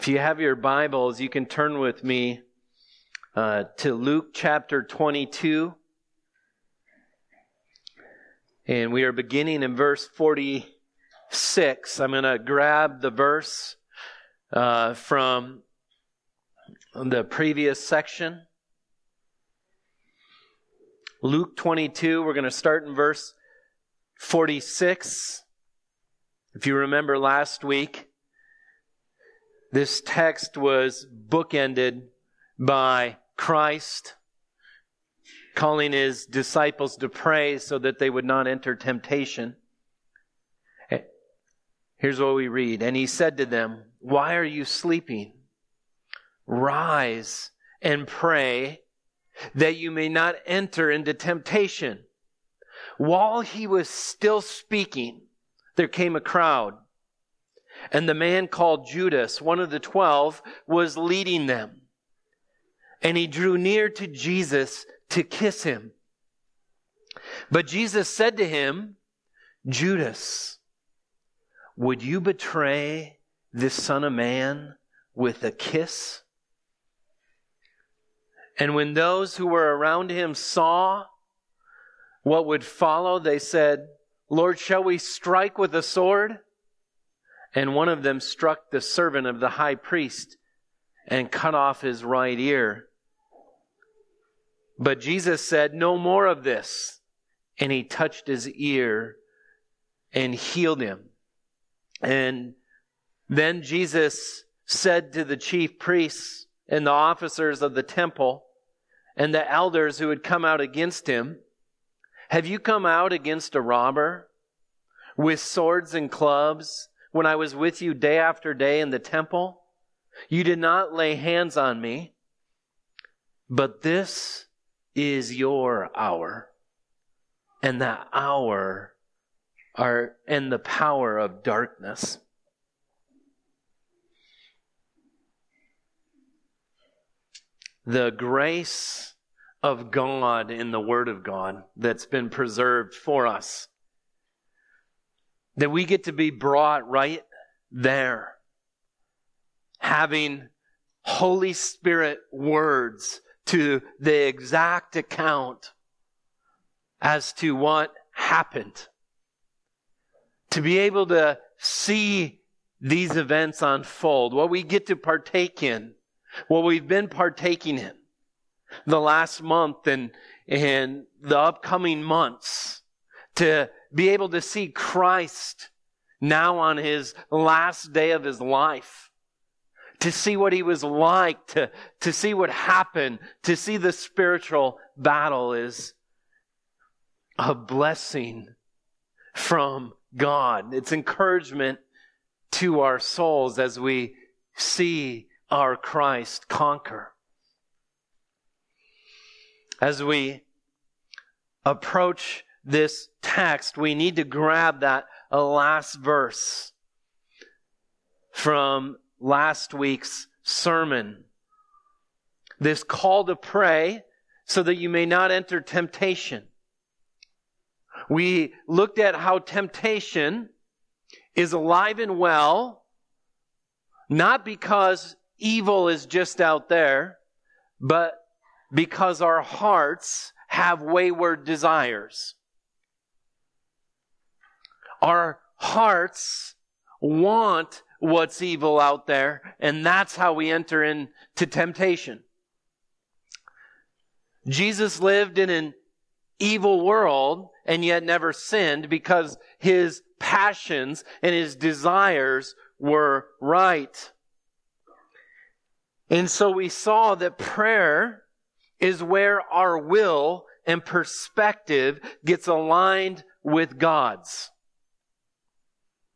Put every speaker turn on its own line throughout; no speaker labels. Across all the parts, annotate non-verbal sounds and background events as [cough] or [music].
If you have your Bibles, you can turn with me uh, to Luke chapter 22. And we are beginning in verse 46. I'm going to grab the verse uh, from the previous section. Luke 22, we're going to start in verse 46. If you remember last week, this text was bookended by Christ calling his disciples to pray so that they would not enter temptation. Eh, here's what we read. And he said to them, Why are you sleeping? Rise and pray that you may not enter into temptation. While he was still speaking, there came a crowd and the man called Judas, one of the twelve, was leading them. And he drew near to Jesus to kiss him. But Jesus said to him, Judas, would you betray this Son of Man with a kiss? And when those who were around him saw what would follow, they said, Lord, shall we strike with a sword? And one of them struck the servant of the high priest and cut off his right ear. But Jesus said, No more of this. And he touched his ear and healed him. And then Jesus said to the chief priests and the officers of the temple and the elders who had come out against him, Have you come out against a robber with swords and clubs? When I was with you day after day in the temple? You did not lay hands on me, but this is your hour. And that hour are in the power of darkness. The grace of God in the Word of God that's been preserved for us that we get to be brought right there, having Holy Spirit words to the exact account as to what happened. To be able to see these events unfold, what we get to partake in, what we've been partaking in the last month and, and the upcoming months, to be able to see Christ now on his last day of his life. To see what he was like, to, to see what happened, to see the spiritual battle is a blessing from God. It's encouragement to our souls as we see our Christ conquer. As we approach this text, we need to grab that last verse from last week's sermon. This call to pray so that you may not enter temptation. We looked at how temptation is alive and well, not because evil is just out there, but because our hearts have wayward desires. Our hearts want what's evil out there, and that's how we enter into temptation. Jesus lived in an evil world and yet never sinned because his passions and his desires were right. And so we saw that prayer is where our will and perspective gets aligned with God's.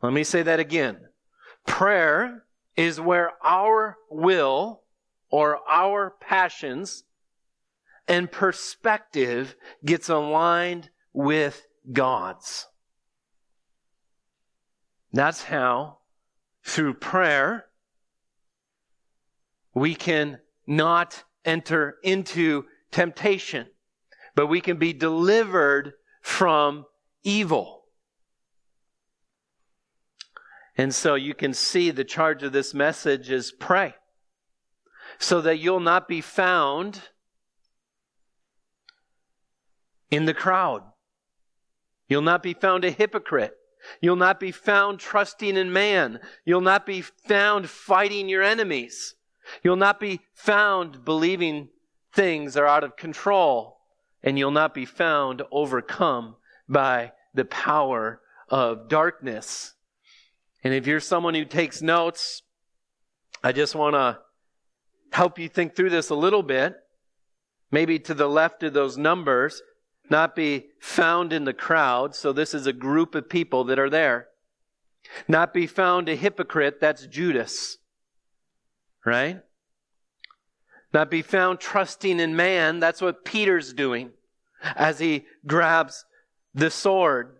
Let me say that again. Prayer is where our will or our passions and perspective gets aligned with God's. That's how, through prayer, we can not enter into temptation, but we can be delivered from evil. And so you can see the charge of this message is pray so that you'll not be found in the crowd. You'll not be found a hypocrite. You'll not be found trusting in man. You'll not be found fighting your enemies. You'll not be found believing things are out of control. And you'll not be found overcome by the power of darkness. And if you're someone who takes notes, I just want to help you think through this a little bit. Maybe to the left of those numbers, not be found in the crowd. So this is a group of people that are there. Not be found a hypocrite. That's Judas. Right? Not be found trusting in man. That's what Peter's doing as he grabs the sword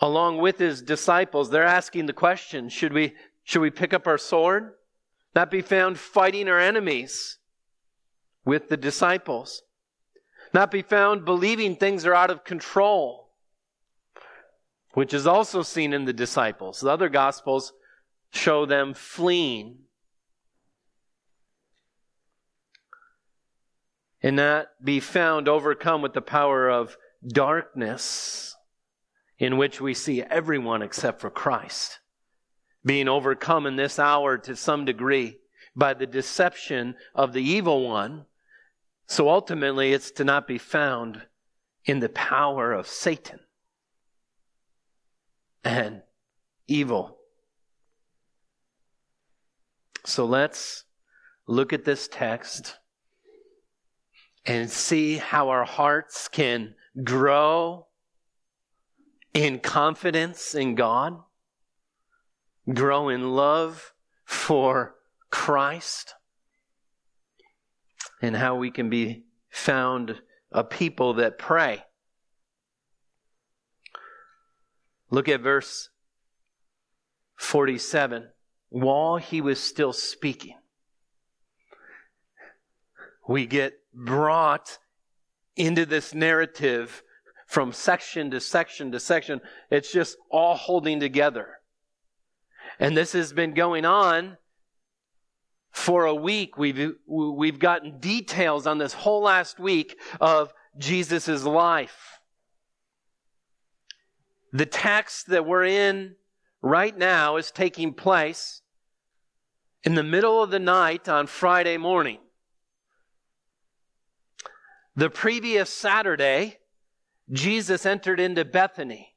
along with his disciples. They're asking the question, should we, should we pick up our sword? Not be found fighting our enemies with the disciples not be found believing things are out of control, which is also seen in the disciples. The other gospels show them fleeing. And not be found overcome with the power of darkness, in which we see everyone except for Christ being overcome in this hour to some degree by the deception of the evil one so ultimately, it's to not be found in the power of Satan and evil. So let's look at this text and see how our hearts can grow in confidence in God, grow in love for Christ and how we can be found a people that pray. Look at verse 47. While he was still speaking, we get brought into this narrative from section to section to section. It's just all holding together. And this has been going on for a week. We've, we've gotten details on this whole last week of Jesus' life. The text that we're in right now is taking place in the middle of the night on Friday morning. The previous Saturday, Jesus entered into Bethany.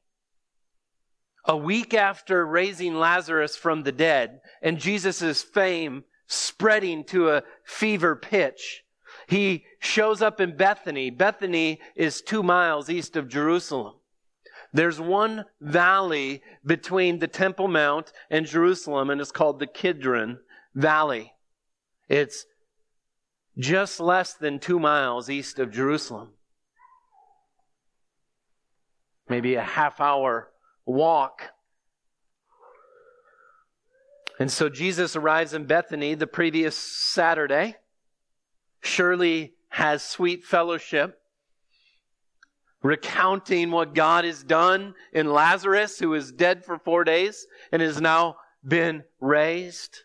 A week after raising Lazarus from the dead, and Jesus' fame spreading to a fever pitch. He shows up in Bethany. Bethany is two miles east of Jerusalem. There's one valley between the Temple Mount and Jerusalem, and it's called the Kidron Valley. It's just less than two miles east of Jerusalem. Maybe a half hour walk and so Jesus arrives in Bethany the previous Saturday. surely has sweet fellowship, recounting what God has done in Lazarus, who is dead for four days and has now been raised.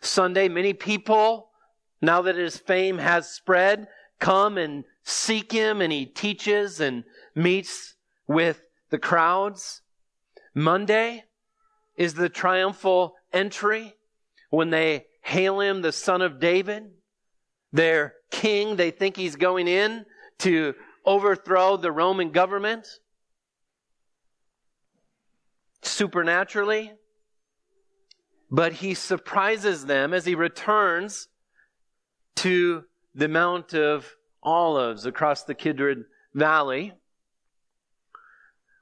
Sunday, many people, now that his fame has spread, come and seek him, and he teaches and meets with the crowds. Monday, is the triumphal entry when they hail him the son of David. Their king, they think he's going in to overthrow the Roman government supernaturally. But he surprises them as he returns to the Mount of Olives across the Kidron Valley,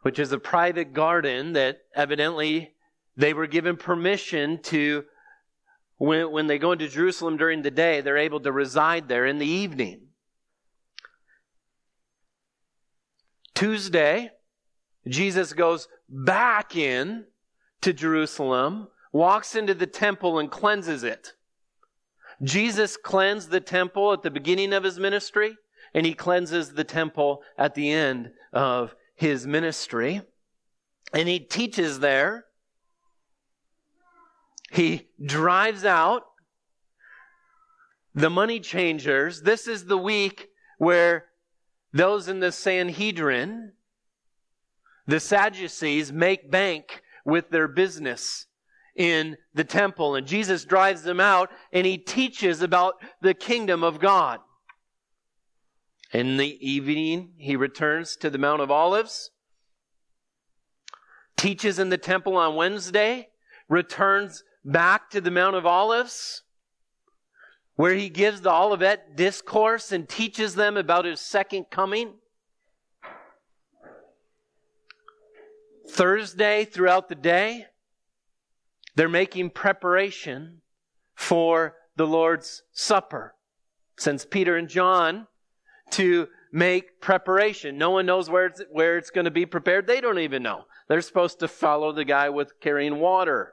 which is a private garden that evidently they were given permission to, when, when they go into Jerusalem during the day, they're able to reside there in the evening. Tuesday, Jesus goes back in to Jerusalem, walks into the temple and cleanses it. Jesus cleansed the temple at the beginning of his ministry, and he cleanses the temple at the end of his ministry. And he teaches there he drives out the money changers. This is the week where those in the Sanhedrin, the Sadducees, make bank with their business in the temple. And Jesus drives them out and he teaches about the kingdom of God. In the evening, he returns to the Mount of Olives, teaches in the temple on Wednesday, returns back to the Mount of Olives, where he gives the Olivet discourse and teaches them about his second coming. Thursday, throughout the day, they're making preparation for the Lord's Supper. Since Peter and John to make preparation. No one knows where it's, where it's going to be prepared. They don't even know. They're supposed to follow the guy with carrying water.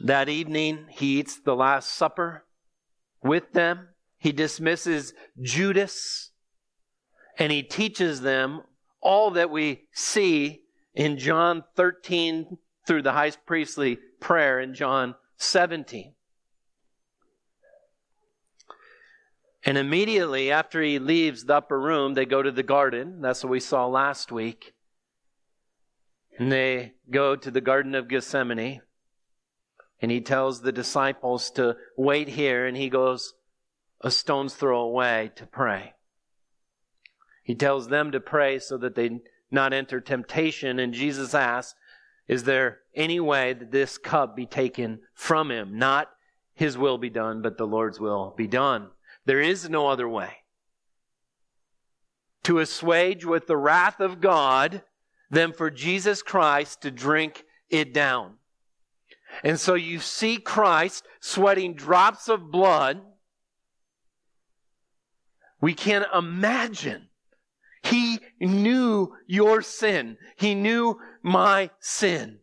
That evening, he eats the Last Supper with them. He dismisses Judas and he teaches them all that we see in John 13 through the high priestly prayer in John 17. And immediately after he leaves the upper room, they go to the garden. That's what we saw last week. And they go to the Garden of Gethsemane. And he tells the disciples to wait here, and he goes a stone's throw away to pray. He tells them to pray so that they not enter temptation. And Jesus asks, Is there any way that this cup be taken from him? Not his will be done, but the Lord's will be done. There is no other way. To assuage with the wrath of God than for Jesus Christ to drink it down. And so you see Christ sweating drops of blood. We can't imagine. He knew your sin. He knew my sin.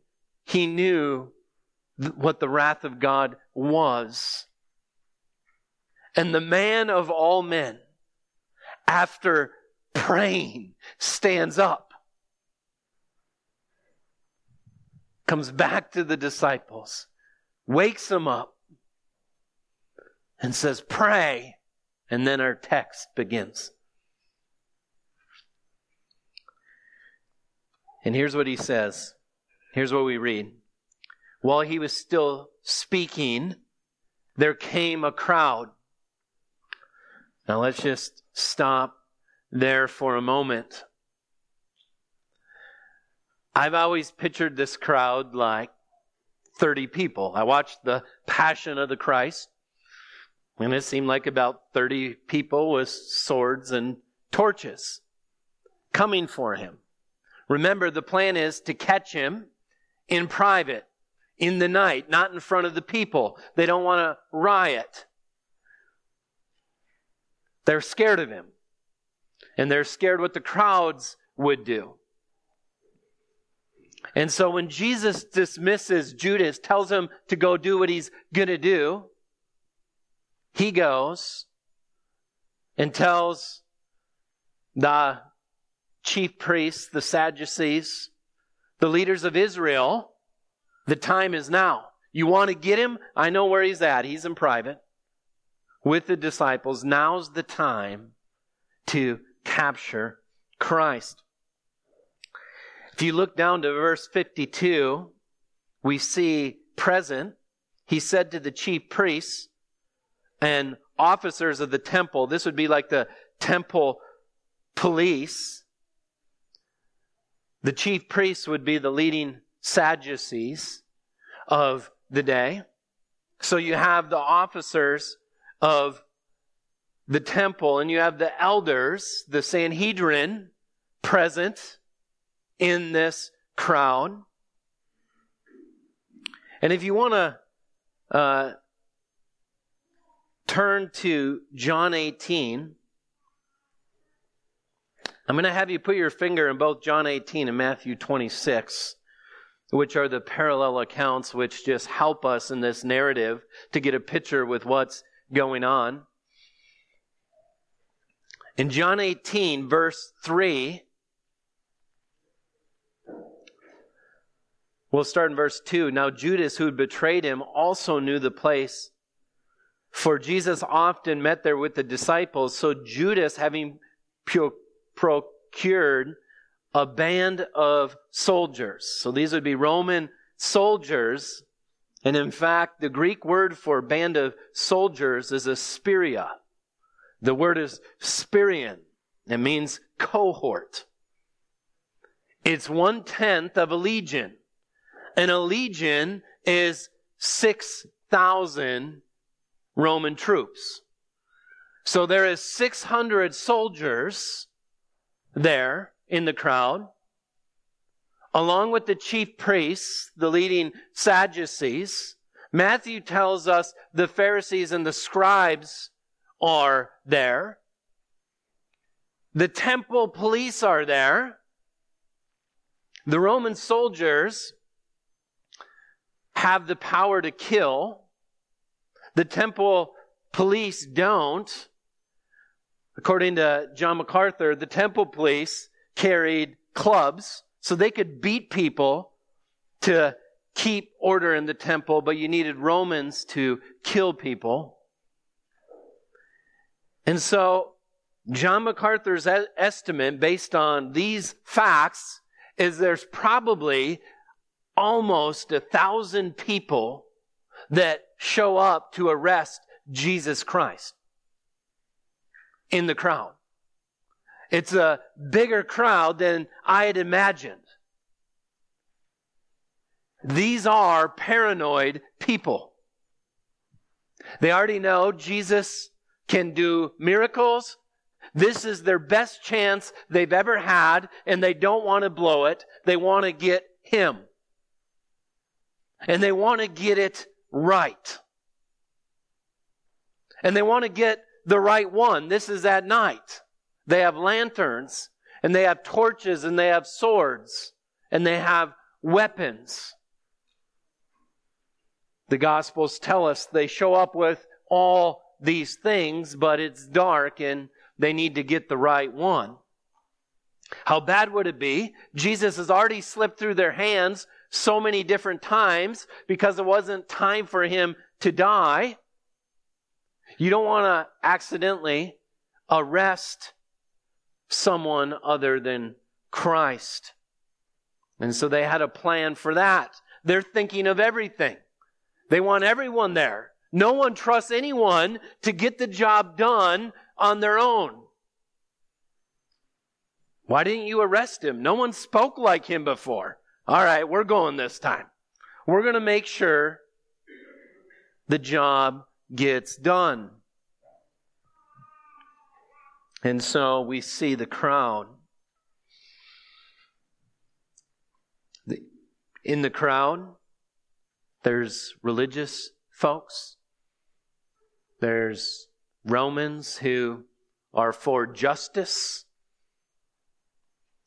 He knew what the wrath of God was. And the man of all men, after praying, stands up, comes back to the disciples, wakes them up, and says, Pray. And then our text begins. And here's what he says. Here's what we read. While he was still speaking, there came a crowd now let's just stop there for a moment. I've always pictured this crowd like 30 people. I watched the Passion of the Christ, and it seemed like about 30 people with swords and torches coming for him. Remember, the plan is to catch him in private, in the night, not in front of the people. They don't want to riot. They're scared of him. And they're scared what the crowds would do. And so when Jesus dismisses Judas, tells him to go do what he's going to do, he goes and tells the chief priests, the Sadducees, the leaders of Israel, the time is now. You want to get him? I know where he's at. He's in private with the disciples, now's the time to capture Christ. If you look down to verse 52, we see present, he said to the chief priests and officers of the temple, this would be like the temple police. The chief priests would be the leading Sadducees of the day. So you have the officers of the temple, and you have the elders, the Sanhedrin, present in this crowd. And if you want to uh, turn to John 18, I'm going to have you put your finger in both John 18 and Matthew 26, which are the parallel accounts which just help us in this narrative to get a picture with what's going on. In John 18, verse 3, We'll start in verse 2. Now, Judas, who had betrayed him, also knew the place, for Jesus often met there with the disciples. So, Judas, having procured a band of soldiers, so these would be Roman soldiers, and in fact, the Greek word for band of soldiers is a spiria. The word is spirion. It means cohort. It's one tenth of a legion. And a legion is 6,000 Roman troops. So there is 600 soldiers there in the crowd, along with the chief priests, the leading Sadducees. Matthew tells us the Pharisees and the scribes are there. The temple police are there. The Roman soldiers have the power to kill. The temple police don't. According to John MacArthur, the temple police carried clubs so they could beat people to keep order in the temple, but you needed Romans to kill people. And so, John MacArthur's estimate, based on these facts, is there's probably almost a thousand people that show up to arrest Jesus Christ in the crowd. It's a bigger crowd than I had imagined. These are paranoid people. They already know Jesus can do miracles. This is their best chance they've ever had, and they don't want to blow it. They want to get Him and they want to get it right. And they want to get the right one. This is at night. They have lanterns and they have torches and they have swords and they have weapons. The Gospels tell us they show up with all these things, but it's dark and they need to get the right one. How bad would it be? Jesus has already slipped through their hands so many different times because it wasn't time for him to die. You don't want to accidentally arrest someone other than Christ. And so they had a plan for that. They're thinking of everything. They want everyone there. No one trusts anyone to get the job done on their own. Why didn't you arrest him? No one spoke like him before. All right, we're going this time. We're going to make sure the job gets done. And so we see the crowd. In the crowd, there's religious folks. There's Romans who are for justice.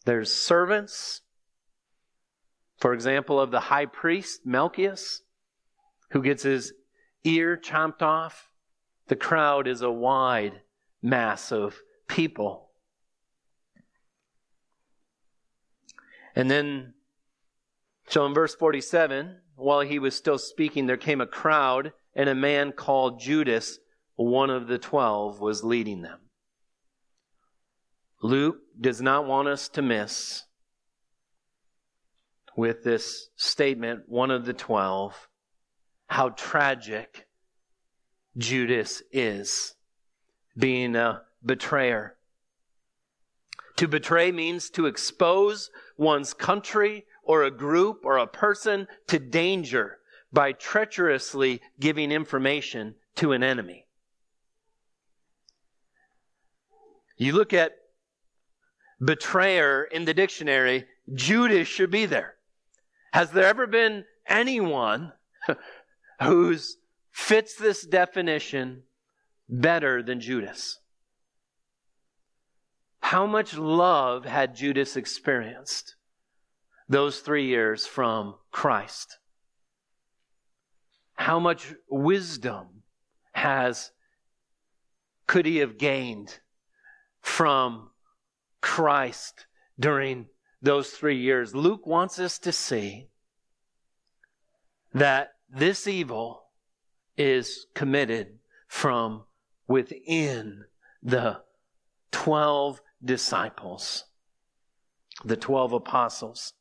There's servants for example, of the high priest, Malchus, who gets his ear chomped off. The crowd is a wide mass of people. And then, so in verse 47, while he was still speaking, there came a crowd, and a man called Judas, one of the twelve, was leading them. Luke does not want us to miss with this statement, one of the twelve, how tragic Judas is being a betrayer. To betray means to expose one's country or a group or a person to danger by treacherously giving information to an enemy. You look at betrayer in the dictionary, Judas should be there. Has there ever been anyone [laughs] who fits this definition better than Judas? How much love had Judas experienced those three years from Christ? How much wisdom has could he have gained from Christ during those three years. Luke wants us to see that this evil is committed from within the 12 disciples, the 12 apostles.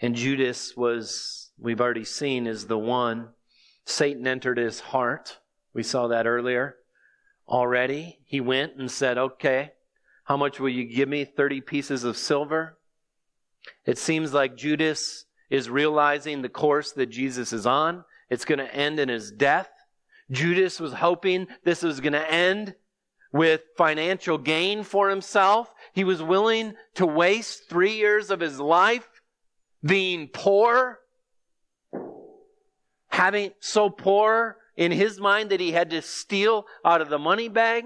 And Judas was, we've already seen, is the one. Satan entered his heart. We saw that earlier already. He went and said, Okay, how much will you give me? 30 pieces of silver. It seems like Judas is realizing the course that Jesus is on. It's going to end in his death. Judas was hoping this was going to end with financial gain for himself. He was willing to waste three years of his life being poor, having so poor in his mind that he had to steal out of the money bag.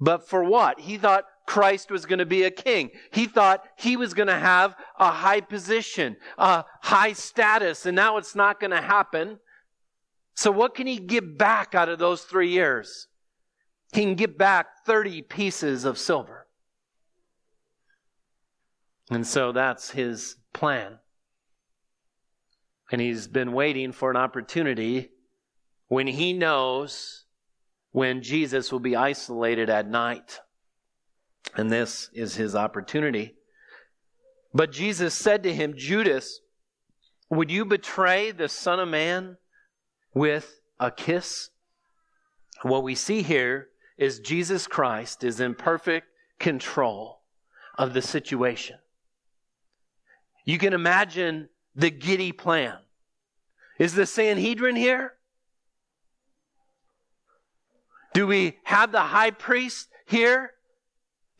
But for what? He thought Christ was going to be a king. He thought he was going to have a high position, a high status, and now it's not going to happen. So what can he give back out of those three years? He can give back 30 pieces of silver. And so that's his plan. And he's been waiting for an opportunity when he knows when Jesus will be isolated at night. And this is his opportunity. But Jesus said to him, Judas, would you betray the Son of Man with a kiss? What we see here is Jesus Christ is in perfect control of the situation. You can imagine the giddy plan. Is the Sanhedrin here? Do we have the high priest here?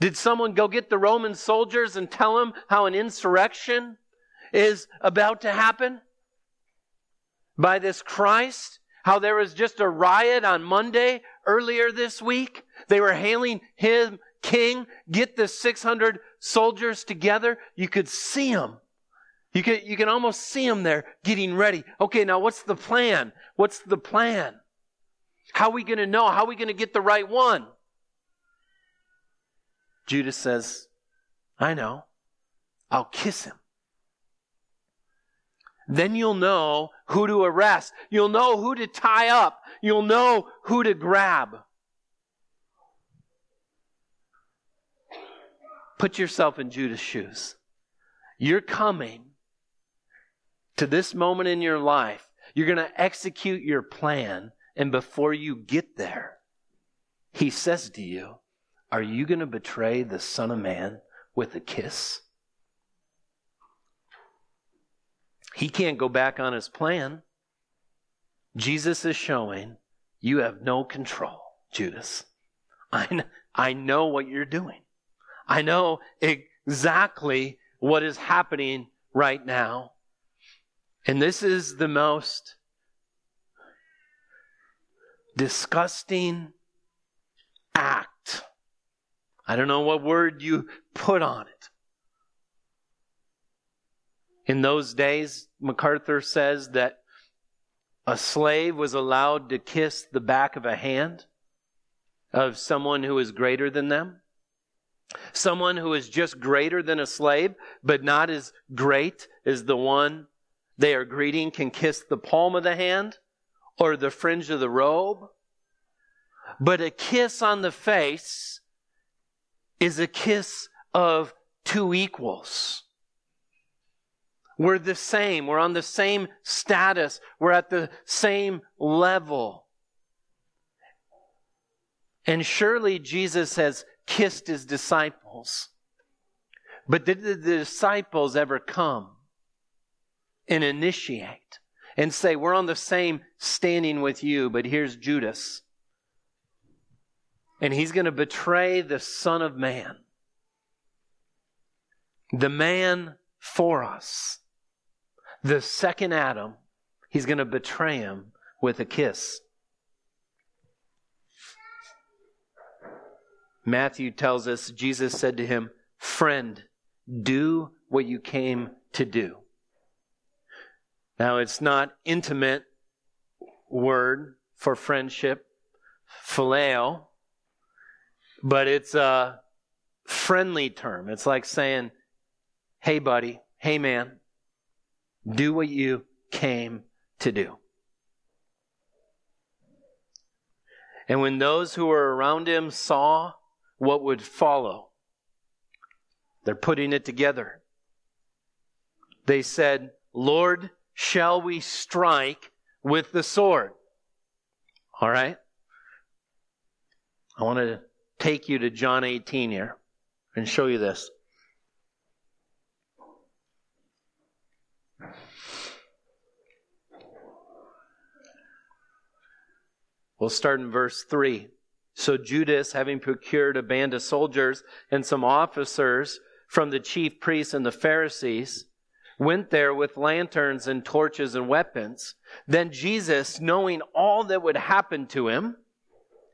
Did someone go get the Roman soldiers and tell them how an insurrection is about to happen? By this Christ? How there was just a riot on Monday earlier this week? They were hailing him king. Get the 600 soldiers together. You could see them. You can, you can almost see them there getting ready. Okay, now what's the plan? What's the plan? How are we going to know? How are we going to get the right one? Judas says, I know. I'll kiss him. Then you'll know who to arrest. You'll know who to tie up. You'll know who to grab. Put yourself in Judas' shoes. You're coming to this moment in your life. You're going to execute your plan and before you get there, he says to you, Are you going to betray the Son of Man with a kiss? He can't go back on his plan. Jesus is showing you have no control, Judas. I, I know what you're doing. I know exactly what is happening right now. And this is the most disgusting act. I don't know what word you put on it. In those days, MacArthur says that a slave was allowed to kiss the back of a hand of someone who is greater than them. Someone who is just greater than a slave, but not as great as the one they are greeting can kiss the palm of the hand or the fringe of the robe. But a kiss on the face is a kiss of two equals. We're the same. We're on the same status. We're at the same level. And surely Jesus has kissed his disciples. But did the disciples ever come and initiate and say, We're on the same standing with you, but here's Judas. And he's going to betray the Son of Man, the man for us, the second Adam. He's going to betray him with a kiss. Matthew tells us Jesus said to him, Friend, do what you came to do. Now, it's not intimate word for friendship, phileo, but it's a friendly term. It's like saying, hey, buddy, Hey, man, do what you came to do. And when those who were around him saw what would follow, they're putting it together. They said, Lord, shall we strike with the sword? All right? I want to take you to John 18 here and show you this. We'll start in verse 3. So Judas, having procured a band of soldiers and some officers from the chief priests and the Pharisees, went there with lanterns and torches and weapons. Then Jesus, knowing all that would happen to him,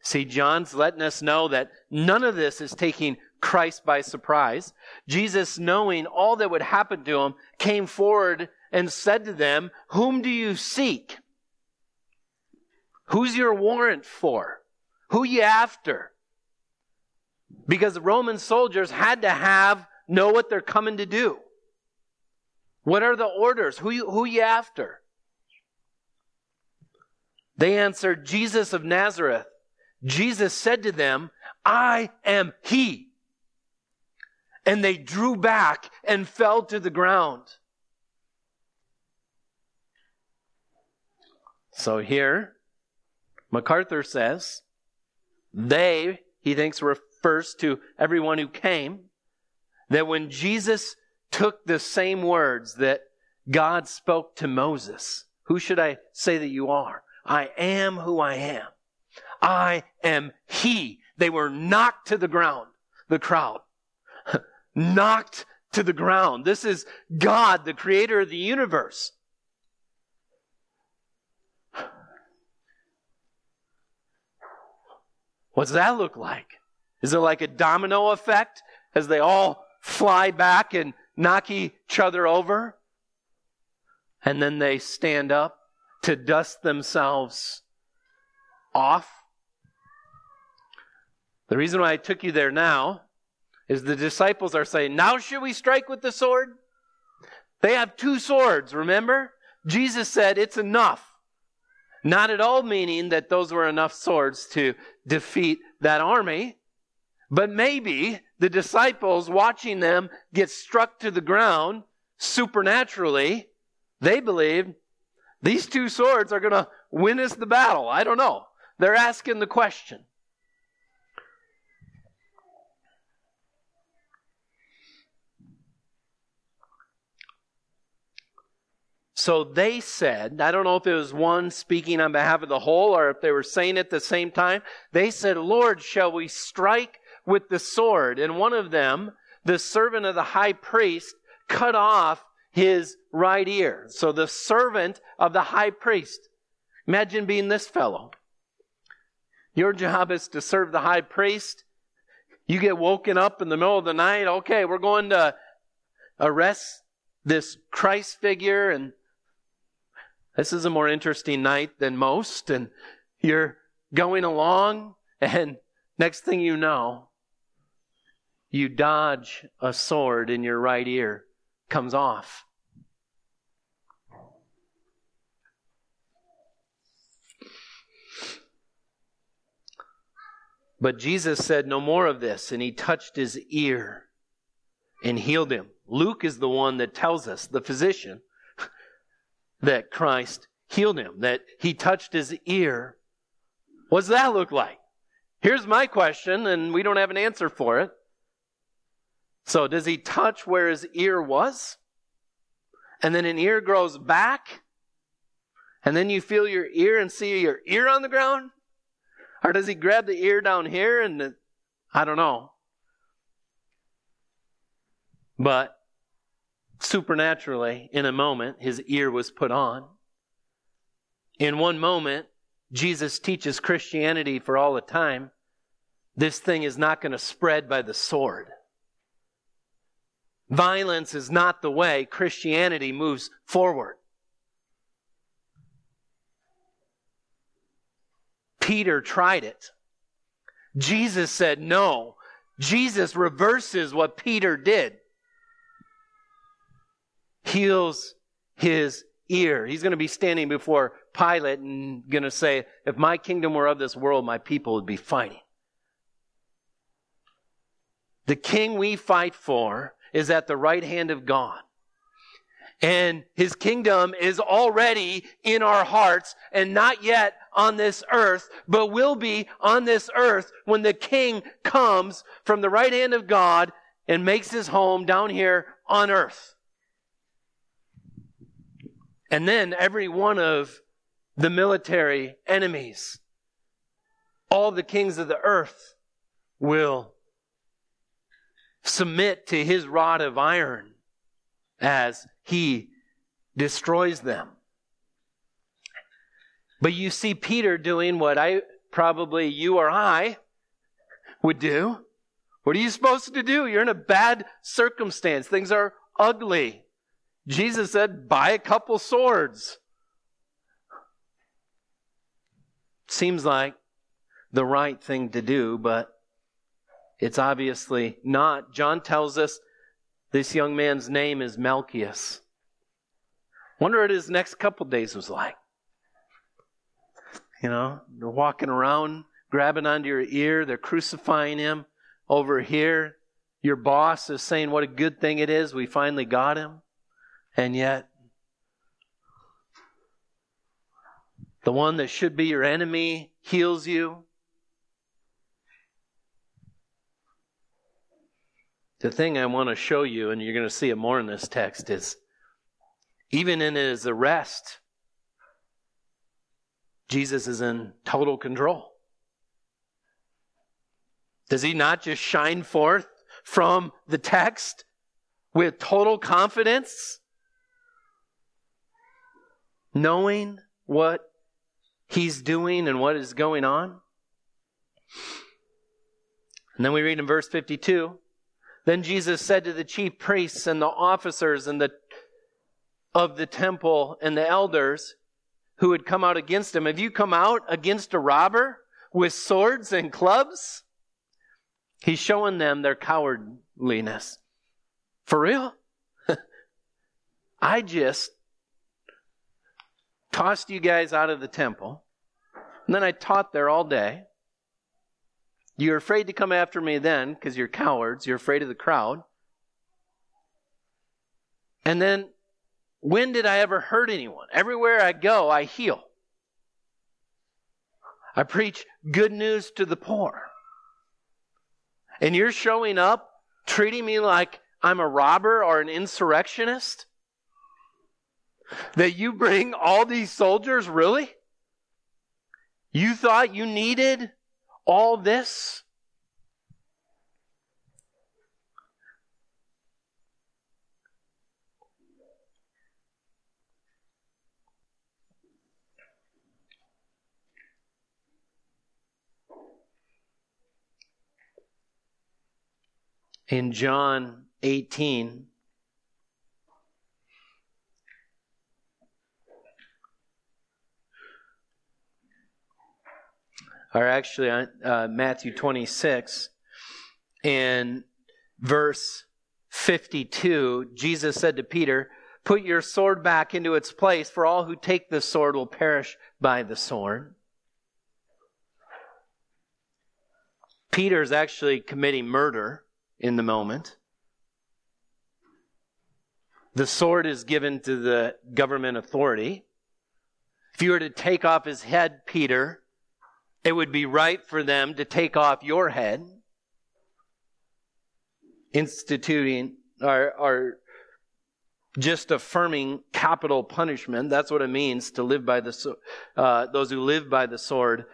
see, John's letting us know that none of this is taking Christ by surprise. Jesus, knowing all that would happen to him, came forward and said to them, Whom do you seek? Who's your warrant for? Who you after? Because the Roman soldiers had to have, know what they're coming to do. What are the orders? Who you, who you after? They answered, Jesus of Nazareth. Jesus said to them, I am he. And they drew back and fell to the ground. So here, MacArthur says, they, he thinks, refers to everyone who came, that when Jesus took the same words that God spoke to Moses, who should I say that you are? I am who I am. I am he. They were knocked to the ground, the crowd. [laughs] knocked to the ground. This is God, the creator of the universe. What's that look like? Is it like a domino effect as they all fly back and knock each other over? And then they stand up to dust themselves off? The reason why I took you there now is the disciples are saying, Now should we strike with the sword? They have two swords, remember? Jesus said, It's enough. Not at all meaning that those were enough swords to defeat that army, but maybe the disciples watching them get struck to the ground supernaturally, they believed these two swords are going to win us the battle. I don't know. They're asking the question. So they said, I don't know if it was one speaking on behalf of the whole or if they were saying it at the same time. They said, Lord, shall we strike with the sword? And one of them, the servant of the high priest, cut off his right ear. So the servant of the high priest. Imagine being this fellow. Your job is to serve the high priest. You get woken up in the middle of the night. Okay, we're going to arrest this Christ figure and this is a more interesting night than most, and you're going along, and next thing you know, you dodge a sword in your right ear, comes off. But Jesus said no more of this, and he touched his ear and healed him. Luke is the one that tells us, the physician, that Christ healed him, that he touched his ear. What does that look like? Here's my question, and we don't have an answer for it. So, does he touch where his ear was? And then an ear grows back? And then you feel your ear and see your ear on the ground? Or does he grab the ear down here and I don't know. But supernaturally, in a moment, his ear was put on. In one moment, Jesus teaches Christianity for all the time. This thing is not going to spread by the sword. Violence is not the way Christianity moves forward. Peter tried it. Jesus said no. Jesus reverses what Peter did. Heals his ear. He's going to be standing before Pilate and going to say, If my kingdom were of this world, my people would be fighting. The king we fight for is at the right hand of God. And his kingdom is already in our hearts and not yet on this earth, but will be on this earth when the king comes from the right hand of God and makes his home down here on earth. And then every one of the military enemies, all the kings of the earth will submit to his rod of iron as he destroys them. But you see Peter doing what I probably you or I would do. What are you supposed to do? You're in a bad circumstance. Things are ugly. Jesus said, buy a couple swords. Seems like the right thing to do, but it's obviously not. John tells us this young man's name is Malchus. Wonder what his next couple days was like. You know, they're walking around, grabbing onto your ear, they're crucifying him. Over here, your boss is saying what a good thing it is we finally got him. And yet, the one that should be your enemy heals you. The thing I want to show you, and you're going to see it more in this text, is even in his arrest, Jesus is in total control. Does he not just shine forth from the text with total confidence? Knowing what he's doing and what is going on? And then we read in verse 52 then Jesus said to the chief priests and the officers and the of the temple and the elders who had come out against him, Have you come out against a robber with swords and clubs? He's showing them their cowardliness. For real? [laughs] I just tossed you guys out of the temple, and then I taught there all day. You're afraid to come after me then because you're cowards. You're afraid of the crowd. And then, when did I ever hurt anyone? Everywhere I go, I heal. I preach good news to the poor. And you're showing up treating me like I'm a robber or an insurrectionist? That you bring all these soldiers, really? You thought you needed all this? In John 18, or actually uh, Matthew 26, and verse 52, Jesus said to Peter, Put your sword back into its place, for all who take the sword will perish by the sword. Peter is actually committing murder in the moment. The sword is given to the government authority. If you were to take off his head, Peter, it would be right for them to take off your head, instituting or, or just affirming capital punishment. That's what it means to live by the uh, those who live by the sword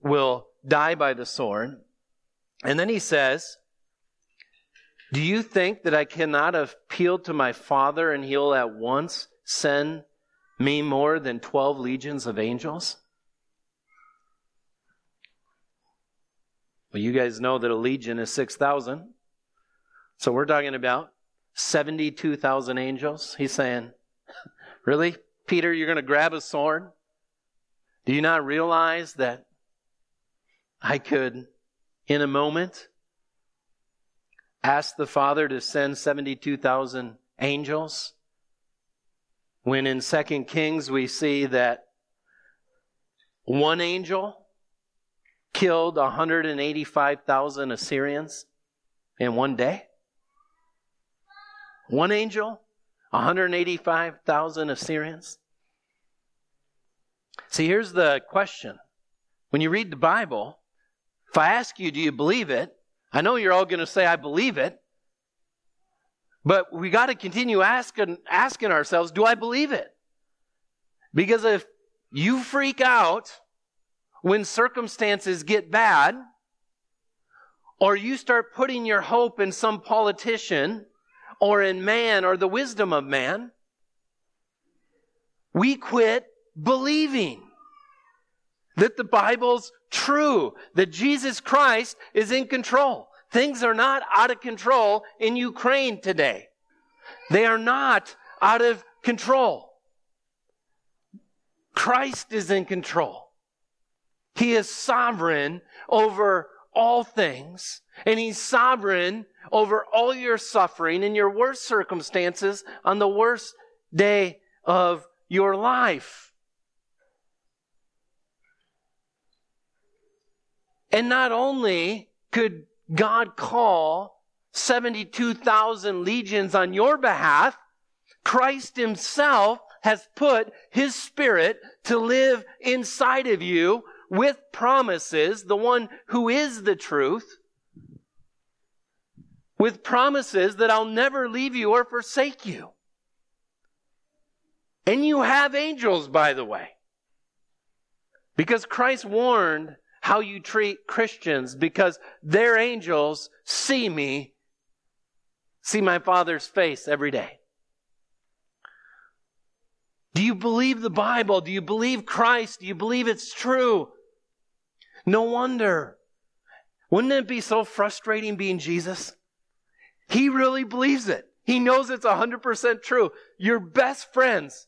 will die by the sword. And then he says, "Do you think that I cannot appeal to my Father and He'll at once send me more than twelve legions of angels?" Well, you guys know that a legion is 6,000. So we're talking about 72,000 angels. He's saying, Really? Peter, you're going to grab a sword? Do you not realize that I could, in a moment, ask the Father to send 72,000 angels When in Second Kings we see that one angel killed 185,000 Assyrians in one day. One angel, 185,000 Assyrians. See, here's the question. When you read the Bible, if I ask you, do you believe it? I know you're all going to say, I believe it. But we got to continue asking, asking ourselves, do I believe it? Because if you freak out when circumstances get bad, or you start putting your hope in some politician or in man or the wisdom of man, we quit believing that the Bible's true, that Jesus Christ is in control. Things are not out of control in Ukraine today. They are not out of control. Christ is in control. He is sovereign over all things, and He's sovereign over all your suffering and your worst circumstances on the worst day of your life. And not only could God call 72,000 legions on your behalf, Christ Himself has put His Spirit to live inside of you with promises, the one who is the truth, with promises that I'll never leave you or forsake you. And you have angels, by the way. Because Christ warned how you treat Christians because their angels see me, see my Father's face every day. Do you believe the Bible? Do you believe Christ? Do you believe it's true? No wonder. Wouldn't it be so frustrating being Jesus? He really believes it. He knows it's 100% true. Your best friends.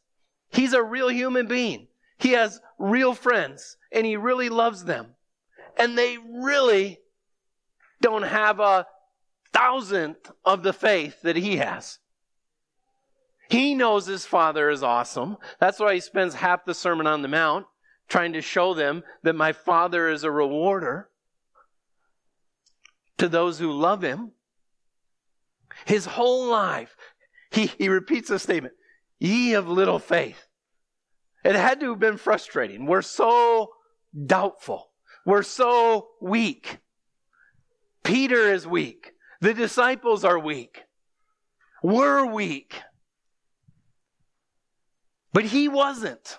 He's a real human being. He has real friends and he really loves them. And they really don't have a thousandth of the faith that he has. He knows his father is awesome. That's why he spends half the Sermon on the Mount trying to show them that my Father is a rewarder to those who love him. His whole life, he, he repeats the statement, ye of little faith. It had to have been frustrating. We're so doubtful. We're so weak. Peter is weak. The disciples are weak. We're weak. But he wasn't.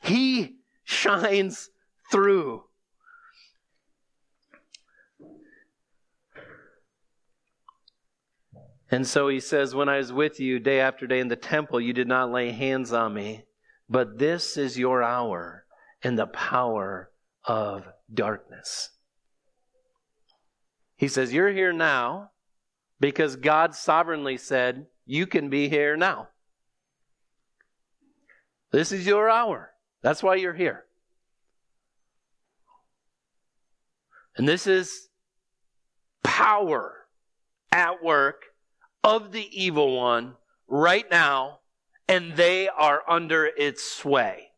He shines through. And so he says, When I was with you day after day in the temple, you did not lay hands on me, but this is your hour and the power of darkness. He says, You're here now because God sovereignly said, You can be here now. This is your hour. That's why you're here. And this is power at work of the evil one right now, and they are under its sway.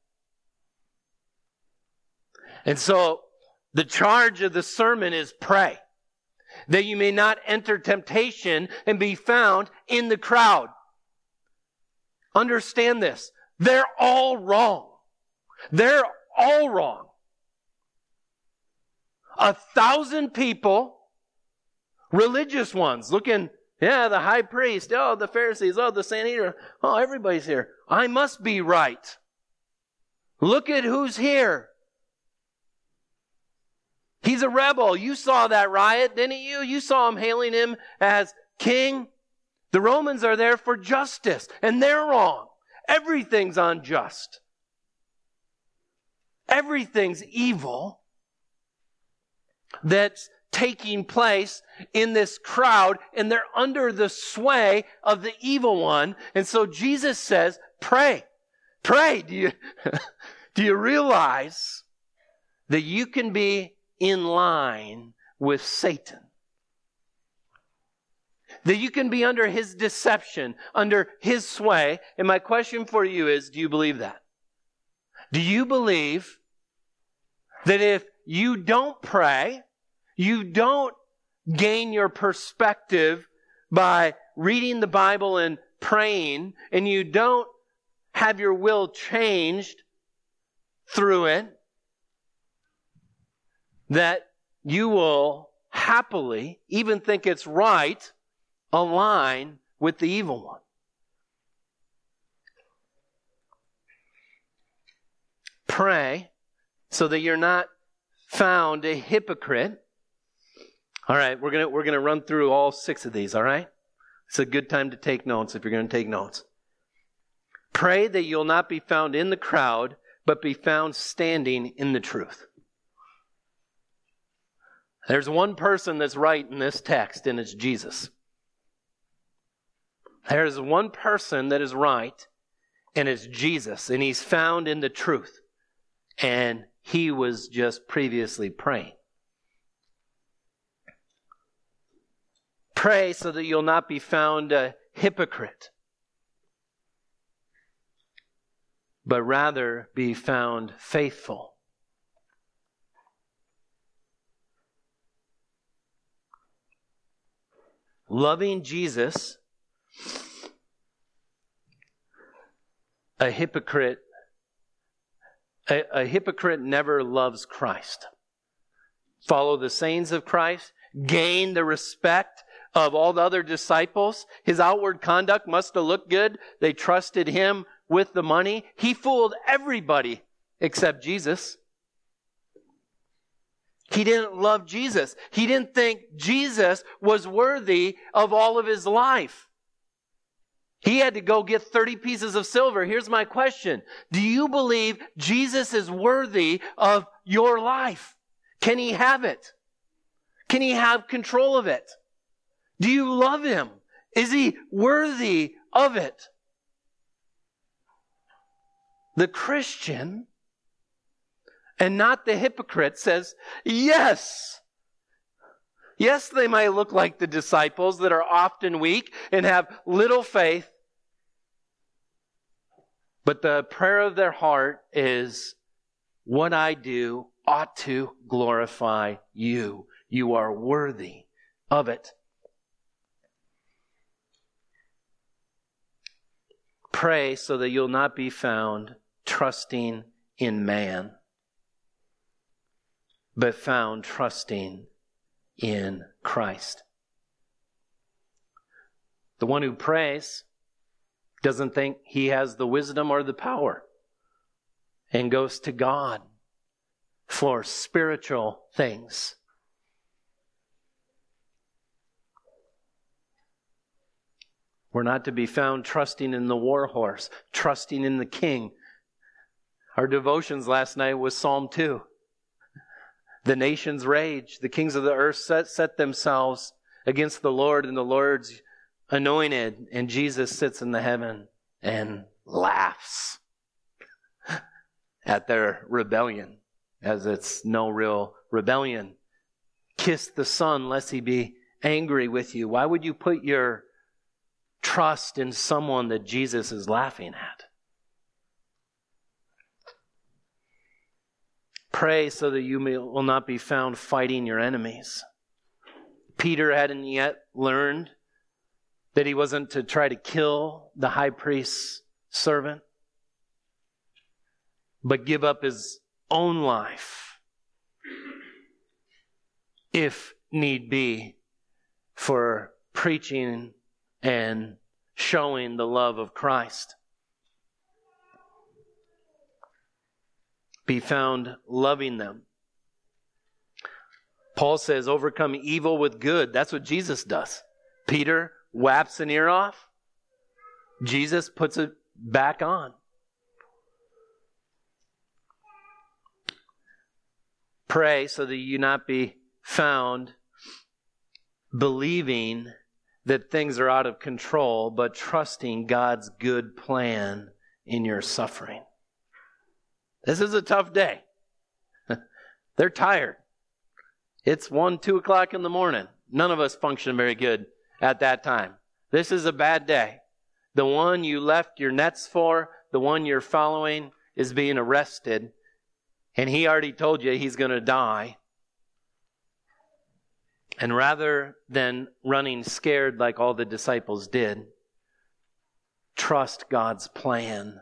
And so the charge of the sermon is pray that you may not enter temptation and be found in the crowd. Understand this. They're all wrong. They're all wrong. A thousand people, religious ones, looking, yeah, the high priest, oh, the Pharisees, oh, the Sanhedrin, oh, everybody's here. I must be right. Look at who's here. He's a rebel. You saw that riot, didn't you? You saw him hailing him as king. The Romans are there for justice, and they're wrong. Everything's unjust. Everything's evil that's taking place in this crowd, and they're under the sway of the evil one. And so Jesus says, pray. Pray. Do you, [laughs] do you realize that you can be in line with Satan? That you can be under his deception, under his sway. And my question for you is do you believe that? Do you believe that if you don't pray, you don't gain your perspective by reading the Bible and praying, and you don't have your will changed through it, that you will happily, even think it's right, align with the evil one. Pray so that you're not found a hypocrite. All right, we're going to we're going to run through all six of these, all right? It's a good time to take notes if you're going to take notes. Pray that you'll not be found in the crowd, but be found standing in the truth. There's one person that's right in this text, and it's Jesus. There's one person that is right, and it's Jesus, and he's found in the truth. And he was just previously praying. Pray so that you'll not be found a hypocrite, but rather be found faithful. Loving Jesus, a hypocrite a, a hypocrite never loves Christ. Follow the sayings of Christ, gain the respect of all the other disciples. His outward conduct must have looked good. They trusted him with the money. He fooled everybody except Jesus. He didn't love Jesus. He didn't think Jesus was worthy of all of his life. He had to go get 30 pieces of silver. Here's my question. Do you believe Jesus is worthy of your life? Can he have it? Can he have control of it? Do you love him? Is he worthy of it? The Christian and not the hypocrite says, yes. Yes, they might look like the disciples that are often weak and have little faith, but the prayer of their heart is, what I do ought to glorify you. You are worthy of it. Pray so that you'll not be found trusting in man, but found trusting in Christ. The one who prays doesn't think he has the wisdom or the power, and goes to God for spiritual things. We're not to be found trusting in the war horse, trusting in the king. Our devotions last night was Psalm 2. The nations rage. The kings of the earth set, set themselves against the Lord, and the Lord's anointed, and Jesus sits in the heaven and laughs at their rebellion, as it's no real rebellion. Kiss the Son, lest he be angry with you. Why would you put your trust in someone that Jesus is laughing at? Pray so that you may, will not be found fighting your enemies. Peter hadn't yet learned that he wasn't to try to kill the high priest's servant, but give up his own life, if need be, for preaching and showing the love of Christ. Be found loving them. Paul says, overcome evil with good. That's what Jesus does. Peter whaps an ear off, Jesus puts it back on. Pray so that you not be found believing that things are out of control, but trusting God's good plan in your suffering. This is a tough day. [laughs] They're tired. It's one, two o'clock in the morning. None of us function very good at that time. This is a bad day. The one you left your nets for, the one you're following, is being arrested. And he already told you he's going to die. And rather than running scared like all the disciples did, trust God's plan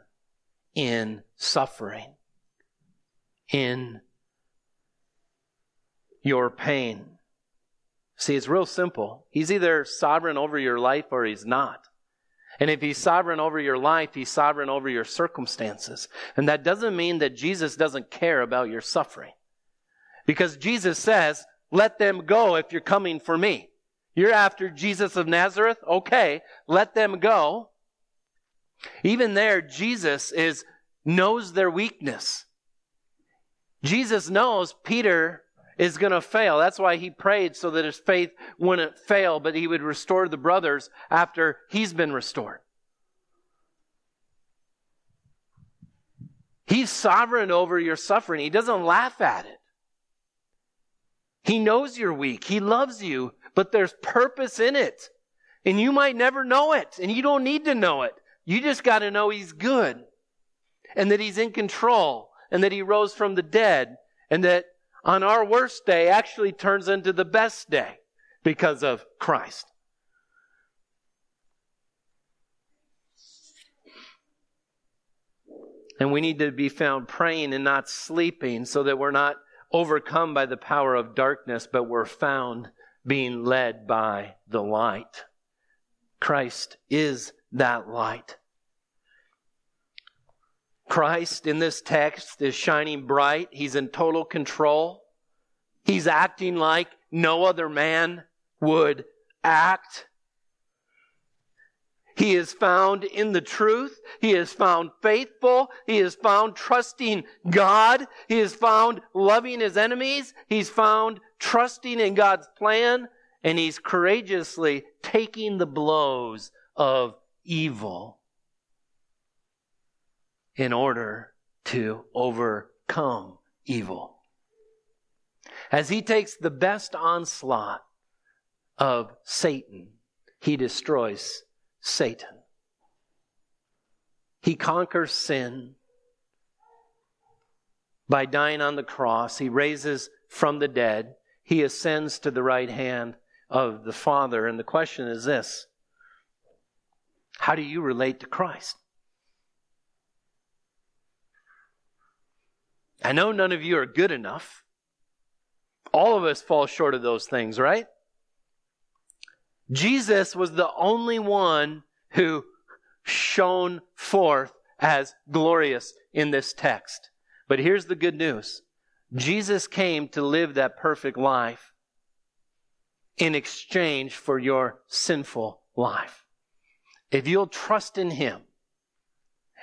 in suffering, in your pain. See, it's real simple. He's either sovereign over your life or he's not. And if he's sovereign over your life, he's sovereign over your circumstances. And that doesn't mean that Jesus doesn't care about your suffering. Because Jesus says, let them go if you're coming for me. You're after Jesus of Nazareth? Okay, let them go. Even there, Jesus is, knows their weakness. Jesus knows Peter is going to fail. That's why he prayed so that his faith wouldn't fail, but he would restore the brothers after he's been restored. He's sovereign over your suffering. He doesn't laugh at it. He knows you're weak. He loves you, but there's purpose in it. And you might never know it, and you don't need to know it. You just got to know He's good, and that He's in control, and that He rose from the dead, and that on our worst day actually turns into the best day because of Christ. And we need to be found praying and not sleeping so that we're not overcome by the power of darkness, but we're found being led by the light. Christ is that light. Christ in this text is shining bright. He's in total control. He's acting like no other man would act. He is found in the truth. He is found faithful. He is found trusting God. He is found loving his enemies. He's found trusting in God's plan. And he's courageously taking the blows of evil in order to overcome evil. As he takes the best onslaught of Satan, he destroys Satan. He conquers sin by dying on the cross. He raises from the dead. He ascends to the right hand of the Father. And the question is this How do you relate to Christ? I know none of you are good enough. All of us fall short of those things, right? Jesus was the only one who shone forth as glorious in this text. But here's the good news Jesus came to live that perfect life in exchange for your sinful life. If you'll trust in Him,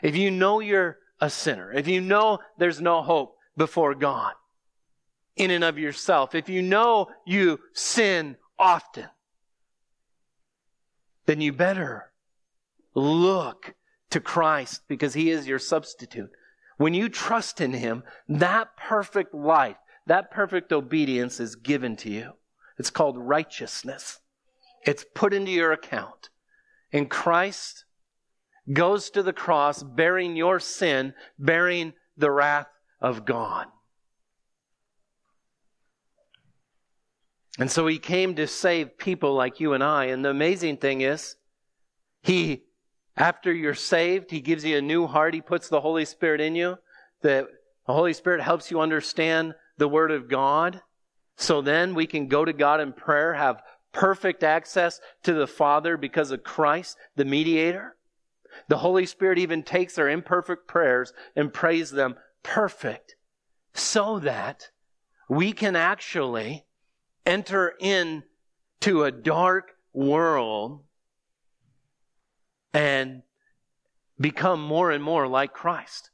if you know you're a sinner, if you know there's no hope before God in and of yourself, if you know you sin often, then you better look to Christ because He is your substitute. When you trust in Him, that perfect life, that perfect obedience is given to you. It's called righteousness. It's put into your account. And Christ goes to the cross bearing your sin, bearing the wrath of God. And so he came to save people like you and I. And the amazing thing is, he, after you're saved, he gives you a new heart. He puts the Holy Spirit in you. The, the Holy Spirit helps you understand the Word of God. So then we can go to God in prayer, have perfect access to the Father because of Christ, the mediator. The Holy Spirit even takes our imperfect prayers and prays them perfect so that we can actually enter into a dark world and become more and more like Christ.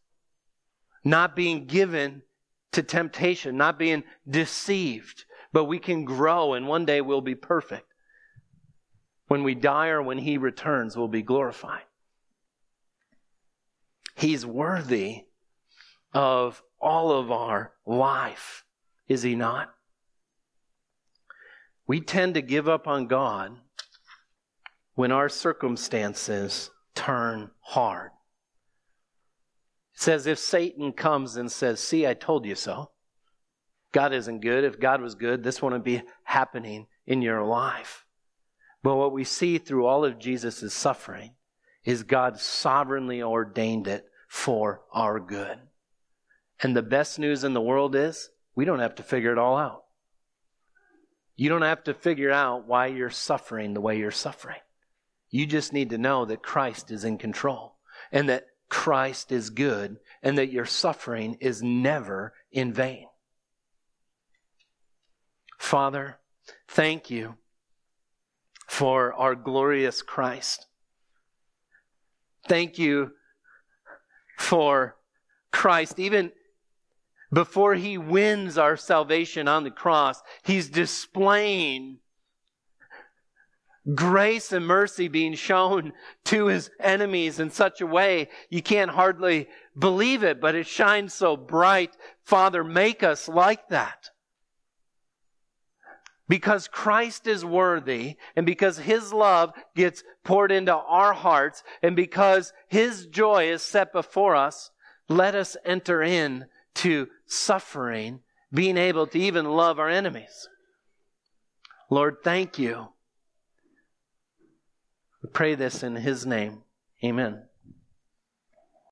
Not being given to temptation, not being deceived, but we can grow and one day we'll be perfect. When we die or when He returns, we'll be glorified. He's worthy of all of our life, is He not? We tend to give up on God when our circumstances turn hard. It says if Satan comes and says, See, I told you so. God isn't good. If God was good, this wouldn't be happening in your life. But what we see through all of Jesus' suffering is God sovereignly ordained it for our good. And the best news in the world is we don't have to figure it all out. You don't have to figure out why you're suffering the way you're suffering. You just need to know that Christ is in control and that Christ is good and that your suffering is never in vain. Father, thank you for our glorious Christ. Thank you for Christ. Even before he wins our salvation on the cross, he's displaying grace and mercy being shown to his enemies in such a way you can't hardly believe it, but it shines so bright. Father, make us like that. Because Christ is worthy, and because His love gets poured into our hearts, and because His joy is set before us, let us enter in to suffering, being able to even love our enemies. Lord, thank you we pray this in His name. Amen.